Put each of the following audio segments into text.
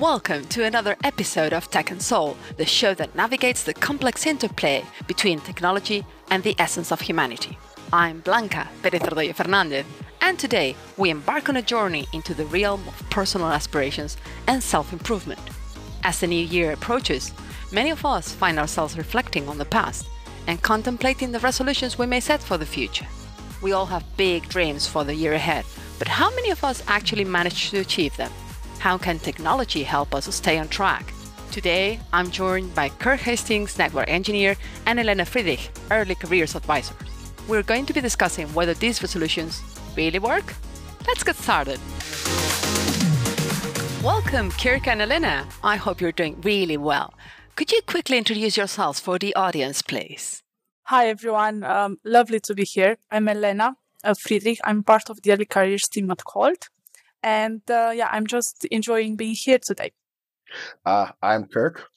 Welcome to another episode of Tech and Soul, the show that navigates the complex interplay between technology and the essence of humanity. I'm Blanca Perez Ordoyo Fernandez, and today we embark on a journey into the realm of personal aspirations and self improvement. As the new year approaches, many of us find ourselves reflecting on the past and contemplating the resolutions we may set for the future. We all have big dreams for the year ahead, but how many of us actually manage to achieve them? How can technology help us stay on track? Today, I'm joined by Kirk Hastings, network engineer, and Elena Friedrich, early careers advisor. We're going to be discussing whether these resolutions really work. Let's get started. Welcome, Kirk and Elena. I hope you're doing really well. Could you quickly introduce yourselves for the audience, please? Hi, everyone. Um, lovely to be here. I'm Elena uh, Friedrich. I'm part of the early careers team at Colt. And uh, yeah, I'm just enjoying being here today. Uh, I'm Kirk.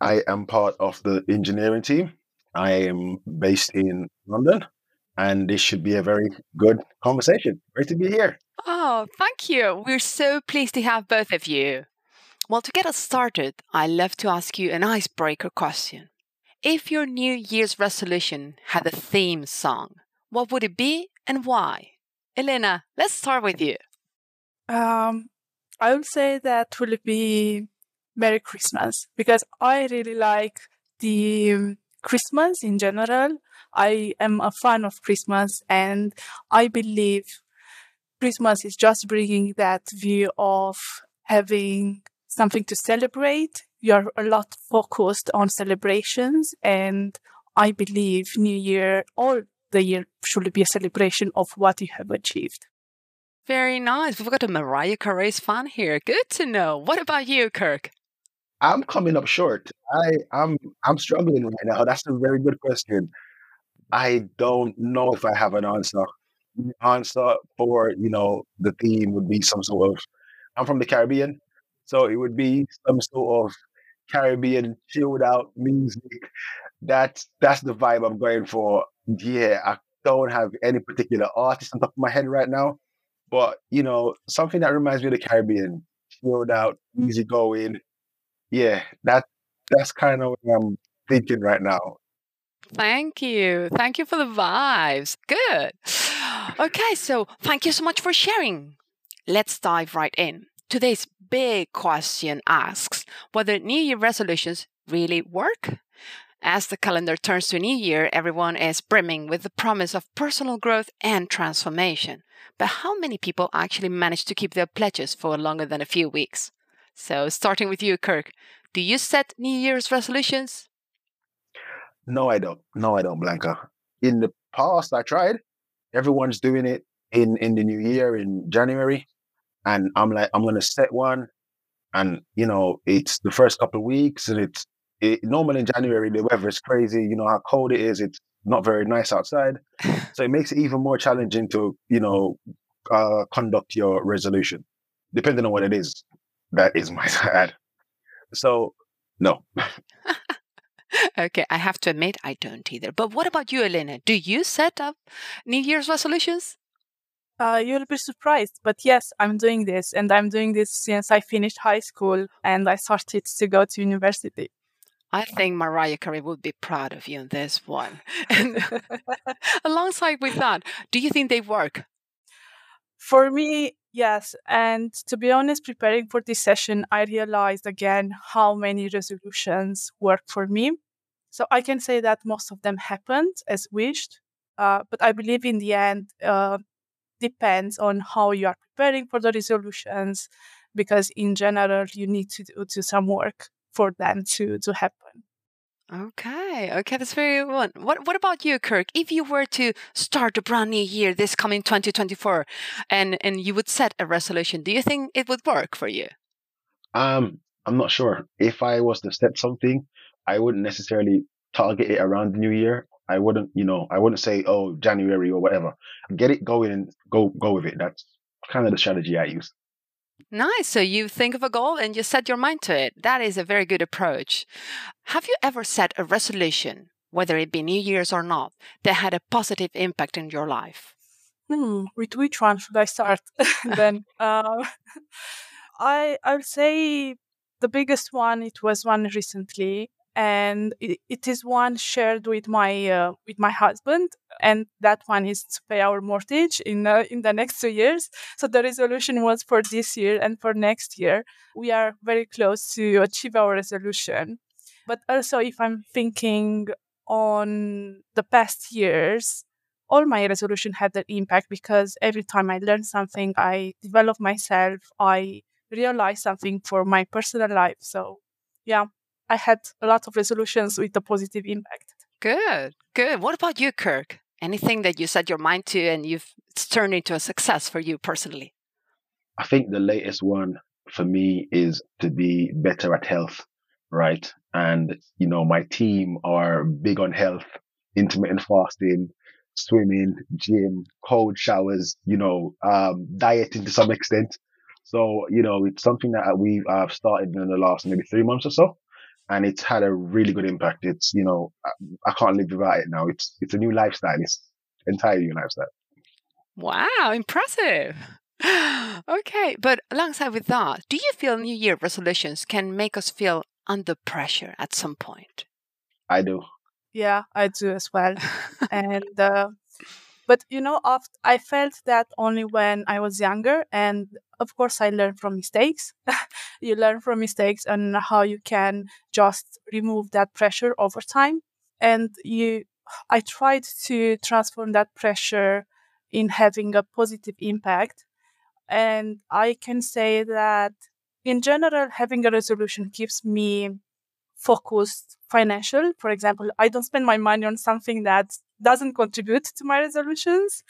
I am part of the engineering team. I am based in London, and this should be a very good conversation. Great to be here. Oh, thank you. We're so pleased to have both of you. Well, to get us started, I'd love to ask you an icebreaker question. If your New Year's resolution had a theme song, what would it be and why? Elena, let's start with you. Um, I would say that will be Merry Christmas because I really like the um, Christmas in general. I am a fan of Christmas and I believe Christmas is just bringing that view of having something to celebrate. You're a lot focused on celebrations and I believe New Year all the year should be a celebration of what you have achieved. Very nice. We've got a Mariah Carey's fan here. Good to know. What about you, Kirk? I'm coming up short. I, I'm I'm struggling right now. That's a very good question. I don't know if I have an answer. Answer for you know the theme would be some sort of. I'm from the Caribbean, so it would be some sort of Caribbean chilled out music. That's that's the vibe I'm going for. Yeah, I don't have any particular artist on top of my head right now. But you know, something that reminds me of the Caribbean, chilled out, easy going. Yeah, that that's kind of what I'm thinking right now. Thank you. Thank you for the vibes. Good. Okay, so thank you so much for sharing. Let's dive right in. Today's big question asks whether New Year resolutions really work. As the calendar turns to a new year, everyone is brimming with the promise of personal growth and transformation. But how many people actually manage to keep their pledges for longer than a few weeks? So, starting with you, Kirk, do you set New Year's resolutions? No, I don't. No, I don't, Blanca. In the past, I tried. Everyone's doing it in in the new year in January, and I'm like, I'm gonna set one, and you know, it's the first couple of weeks, and it's it, normally in January the weather is crazy. You know how cold it is. It's not very nice outside, so it makes it even more challenging to you know uh, conduct your resolution, depending on what it is. That is my bad. So no. okay, I have to admit I don't either. But what about you, Elena? Do you set up New Year's resolutions? Uh, you'll be surprised, but yes, I'm doing this, and I'm doing this since I finished high school and I started to go to university. I think Mariah Carey would be proud of you on this one. And alongside with that, do you think they work? For me, yes. And to be honest, preparing for this session, I realized again how many resolutions work for me. So I can say that most of them happened as wished. Uh, but I believe in the end, uh, depends on how you are preparing for the resolutions, because in general, you need to do, do some work for them to to happen. Okay, okay, that's very good. What what about you, Kirk? If you were to start a brand new year this coming 2024 and and you would set a resolution, do you think it would work for you? Um, I'm not sure. If I was to set something, I wouldn't necessarily target it around the new year. I wouldn't, you know, I wouldn't say, oh, January or whatever. Get it going and go go with it. That's kind of the strategy I use. Nice. So you think of a goal and you set your mind to it. That is a very good approach. Have you ever set a resolution, whether it be New Year's or not, that had a positive impact in your life? Hmm, with which one should I start? then uh, I I'll say the biggest one, it was one recently, and it, it is one shared with my uh, with my husband, and that one is to pay our mortgage in uh, in the next two years. So the resolution was for this year and for next year. We are very close to achieve our resolution. But also, if I'm thinking on the past years, all my resolution had an impact because every time I learn something, I develop myself, I realize something for my personal life. So, yeah, I had a lot of resolutions with a positive impact. Good, good. What about you, Kirk? Anything that you set your mind to and you've it's turned into a success for you personally? I think the latest one for me is to be better at health, right? And, you know, my team are big on health, intermittent fasting, swimming, gym, cold showers, you know, um, dieting to some extent. So, you know, it's something that we've uh, started in the last maybe three months or so and it's had a really good impact. It's you know I, I can't live without it now. It's it's a new lifestyle. It's entirely new lifestyle. Wow, impressive. okay, but alongside with that, do you feel New Year resolutions can make us feel under pressure at some point? I do. Yeah, I do as well. and uh, but you know, oft I felt that only when I was younger, and of course, I learned from mistakes. you learn from mistakes and how you can just remove that pressure over time. And you, I tried to transform that pressure in having a positive impact. And I can say that in general, having a resolution keeps me focused financial. For example, I don't spend my money on something that doesn't contribute to my resolutions.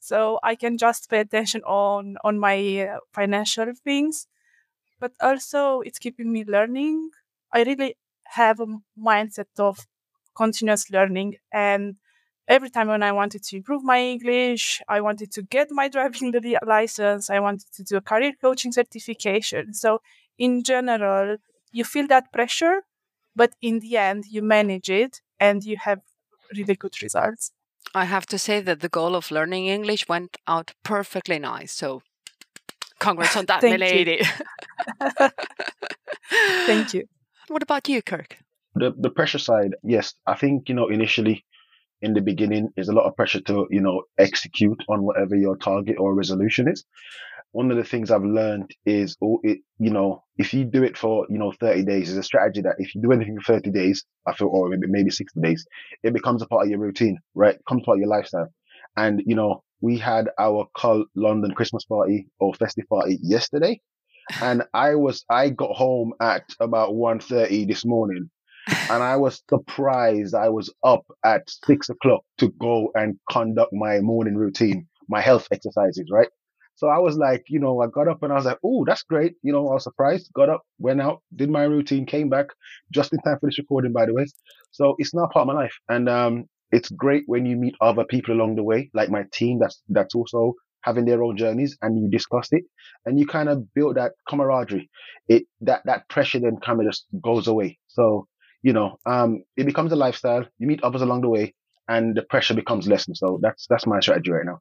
So I can just pay attention on on my uh, financial things, but also it's keeping me learning. I really have a mindset of continuous learning and every time when I wanted to improve my English, I wanted to get my driving license, I wanted to do a career coaching certification. So in general, you feel that pressure, but in the end you manage it and you have really good results. I have to say that the goal of learning English went out perfectly nice. So, congrats on that, milady. Thank you. What about you, Kirk? The the pressure side, yes. I think you know initially, in the beginning, is a lot of pressure to you know execute on whatever your target or resolution is one of the things I've learned is, oh, it, you know, if you do it for, you know, 30 days, is a strategy that if you do anything for 30 days, I feel, or maybe, maybe 60 days, it becomes a part of your routine, right? It becomes part of your lifestyle. And, you know, we had our Colt London Christmas party or festive party yesterday. And I was, I got home at about 1.30 this morning and I was surprised I was up at six o'clock to go and conduct my morning routine, my health exercises, right? So I was like, you know, I got up and I was like, oh, that's great. You know, I was surprised, got up, went out, did my routine, came back just in time for this recording, by the way. So it's now part of my life. And, um, it's great when you meet other people along the way, like my team that's, that's also having their own journeys and you discuss it and you kind of build that camaraderie. It, that, that pressure then kind of just goes away. So, you know, um, it becomes a lifestyle. You meet others along the way and the pressure becomes lessened. So that's, that's my strategy right now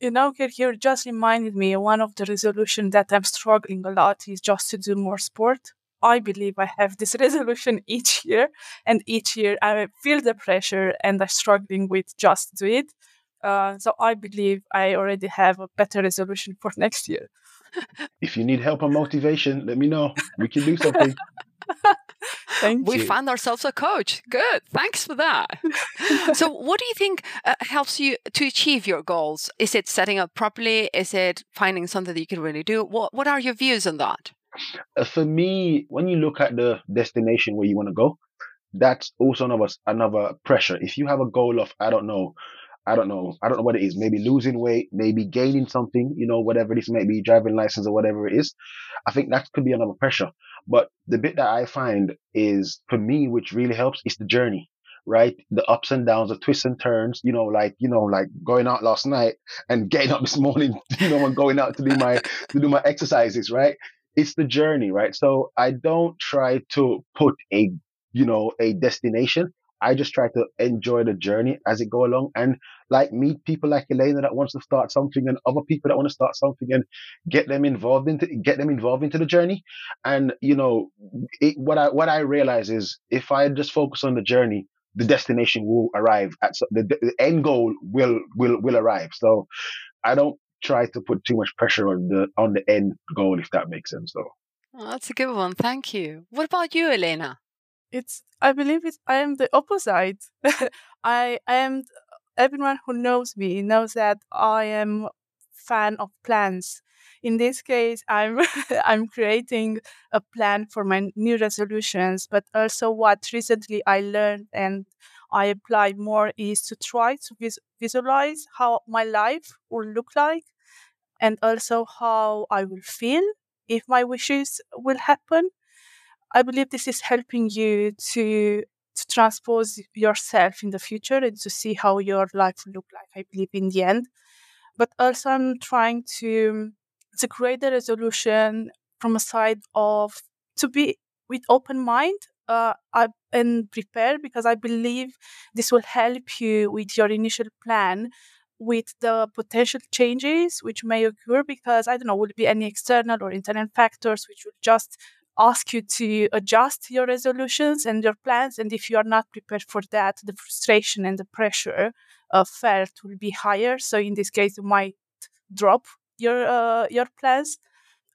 you know, here just reminded me one of the resolutions that I'm struggling a lot is just to do more sport. I believe I have this resolution each year, and each year I feel the pressure and I'm struggling with just do it. Uh, so I believe I already have a better resolution for next year. if you need help and motivation, let me know. We can do something. Thank we you. found ourselves a coach. Good. Thanks for that. so, what do you think uh, helps you to achieve your goals? Is it setting up properly? Is it finding something that you can really do? What What are your views on that? Uh, for me, when you look at the destination where you want to go, that's also another another pressure. If you have a goal of, I don't know, I don't know. I don't know what it is. Maybe losing weight, maybe gaining something, you know, whatever this may be, driving license or whatever it is. I think that could be another pressure. But the bit that I find is for me, which really helps is the journey, right? The ups and downs, the twists and turns, you know, like, you know, like going out last night and getting up this morning, you know, and going out to do my, to do my exercises, right? It's the journey, right? So I don't try to put a, you know, a destination I just try to enjoy the journey as it go along and like meet people like Elena that wants to start something and other people that want to start something and get them involved into get them involved into the journey. And you know, it, what I what I realize is if I just focus on the journey, the destination will arrive at the, the end goal will will will arrive. So I don't try to put too much pressure on the on the end goal if that makes sense though. Oh, that's a good one. Thank you. What about you, Elena? It's I believe it's I am the opposite. I am everyone who knows me knows that I am fan of plans. In this case, I'm I'm creating a plan for my new resolutions, but also what recently I learned and I apply more is to try to vis- visualize how my life will look like and also how I will feel if my wishes will happen. I believe this is helping you to to transpose yourself in the future and to see how your life will look like. I believe in the end, but also I'm trying to to create a resolution from a side of to be with open mind uh, I, and prepare because I believe this will help you with your initial plan with the potential changes which may occur because I don't know, will be any external or internal factors which will just ask you to adjust your resolutions and your plans. And if you are not prepared for that, the frustration and the pressure felt will be higher. So in this case, you might drop your uh, your plans.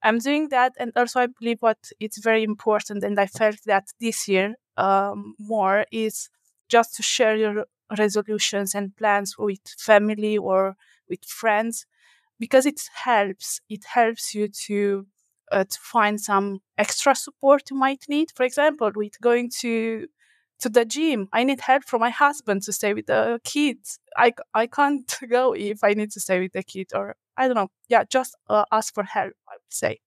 I'm doing that, and also I believe what it's very important, and I felt that this year um, more is just to share your resolutions and plans with family or with friends because it helps. It helps you to uh, to find some extra support you might need. For example, with going to to the gym, I need help from my husband to stay with the kids. I, I can't go if I need to stay with the kid, or I don't know. Yeah, just uh, ask for help. I would say.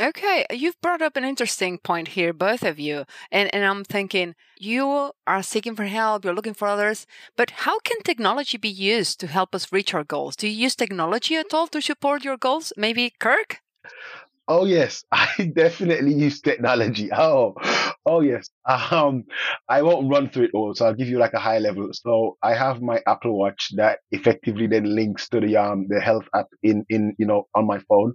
Okay, you've brought up an interesting point here, both of you. And, and I'm thinking, you are seeking for help, you're looking for others, but how can technology be used to help us reach our goals? Do you use technology at all to support your goals? Maybe Kirk? Oh yes, I definitely use technology. Oh, oh yes. Um, I won't run through it all, so I'll give you like a high level. So I have my Apple Watch that effectively then links to the um the health app in in you know on my phone.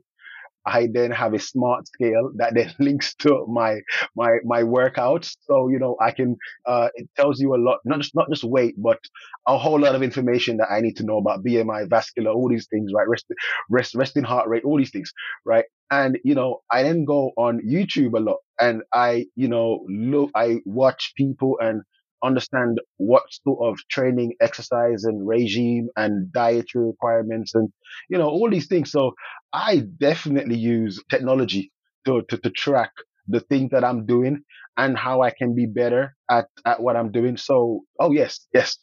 I then have a smart scale that then links to my my my workouts. So you know I can uh, it tells you a lot, not just not just weight, but a whole lot of information that I need to know about BMI, vascular, all these things, right? Rest, rest, resting heart rate, all these things, right? And you know I then go on YouTube a lot, and I you know look, I watch people and understand what sort of training, exercise, and regime and dietary requirements, and you know all these things. So I definitely use technology to, to, to track the things that I'm doing and how I can be better at, at what I'm doing. So, oh, yes, yes.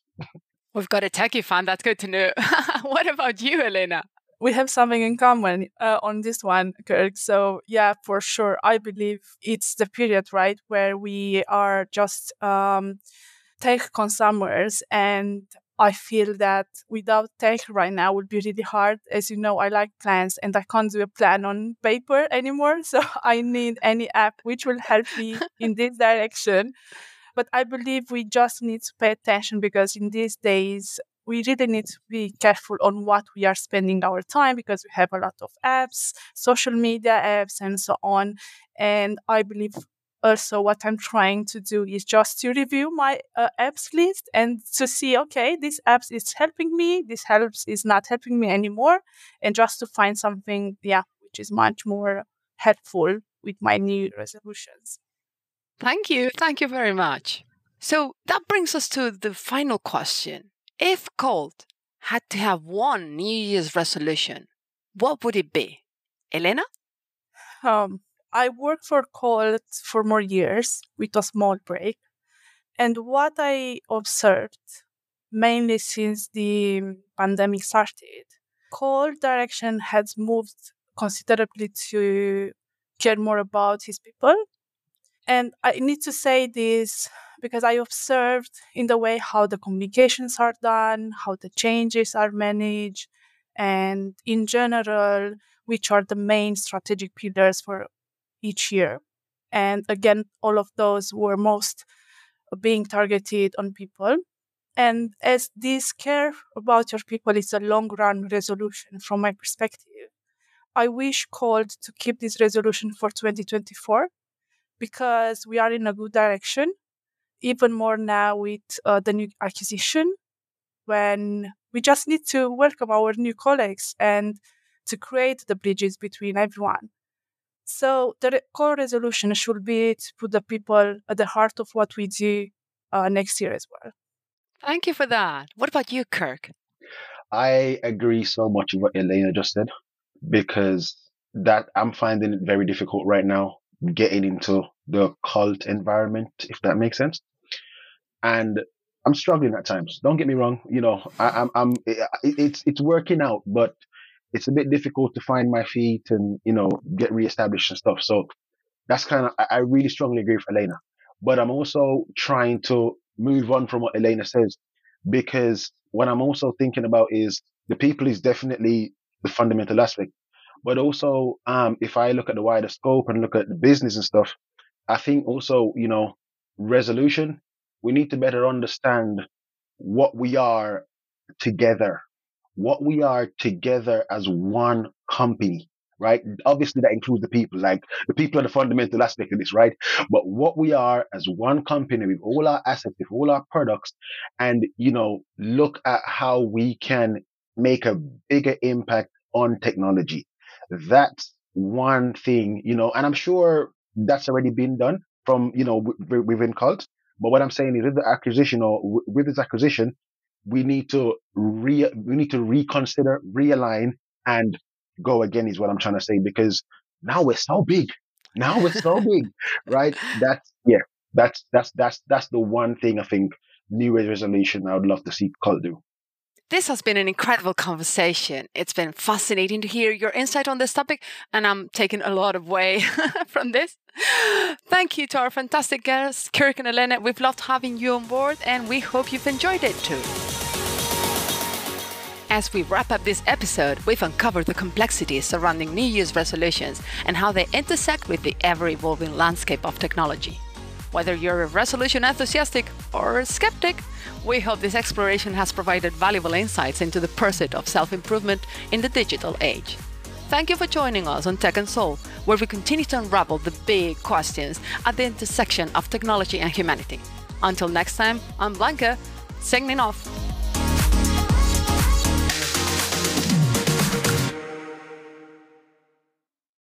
We've got a techie fan. That's good to know. what about you, Elena? We have something in common uh, on this one, Kirk. So, yeah, for sure. I believe it's the period, right, where we are just um, tech consumers and I feel that without tech right now would be really hard. As you know, I like plans and I can't do a plan on paper anymore. So I need any app which will help me in this direction. But I believe we just need to pay attention because in these days, we really need to be careful on what we are spending our time because we have a lot of apps, social media apps, and so on. And I believe also what i'm trying to do is just to review my uh, apps list and to see okay this apps is helping me this helps is not helping me anymore and just to find something yeah which is much more helpful with my new resolutions. Thank you. Thank you very much. So that brings us to the final question if colt had to have one new year's resolution what would it be elena um I worked for Colt for more years with a small break. And what I observed, mainly since the pandemic started, Colt direction has moved considerably to care more about his people. And I need to say this because I observed in the way how the communications are done, how the changes are managed, and in general, which are the main strategic pillars for each year. And again, all of those were most being targeted on people. And as this care about your people is a long run resolution from my perspective, I wish Colt to keep this resolution for 2024 because we are in a good direction, even more now with uh, the new acquisition, when we just need to welcome our new colleagues and to create the bridges between everyone. So the core resolution should be to put the people at the heart of what we do uh, next year as well. Thank you for that. What about you, Kirk? I agree so much with what Elena just said because that I'm finding it very difficult right now getting into the Colt environment, if that makes sense. And I'm struggling at times. Don't get me wrong. You know, I, am I'm, I'm, it's, it's working out, but it's a bit difficult to find my feet and, you know, get reestablished and stuff. So that's kind of, I really strongly agree with Elena, but I'm also trying to move on from what Elena says because what I'm also thinking about is the people is definitely the fundamental aspect. But also, um, if I look at the wider scope and look at the business and stuff, I think also, you know, resolution, we need to better understand what we are together, what we are together as one company, right? Obviously, that includes the people, like the people are the fundamental aspect of this, right? But what we are as one company with all our assets, with all our products, and, you know, look at how we can make a bigger impact on technology. That's one thing, you know, and I'm sure that's already been done from, you know, w- within Colt. But what I'm saying is with the acquisition or w- with this acquisition, we need to re, we need to reconsider, realign and go again is what I'm trying to say because now we're so big. Now we're so big, right? That's, yeah, that's, that's, that's, that's the one thing I think New Year's resolution I would love to see Colt do. This has been an incredible conversation. It's been fascinating to hear your insight on this topic, and I'm taking a lot of way from this. Thank you to our fantastic guests, Kirk and Elena. We've loved having you on board, and we hope you've enjoyed it too. As we wrap up this episode, we've uncovered the complexities surrounding New Year's resolutions and how they intersect with the ever evolving landscape of technology. Whether you're a resolution enthusiastic or a skeptic, we hope this exploration has provided valuable insights into the pursuit of self improvement in the digital age. Thank you for joining us on Tech and Soul, where we continue to unravel the big questions at the intersection of technology and humanity. Until next time, I'm Blanca, signing off.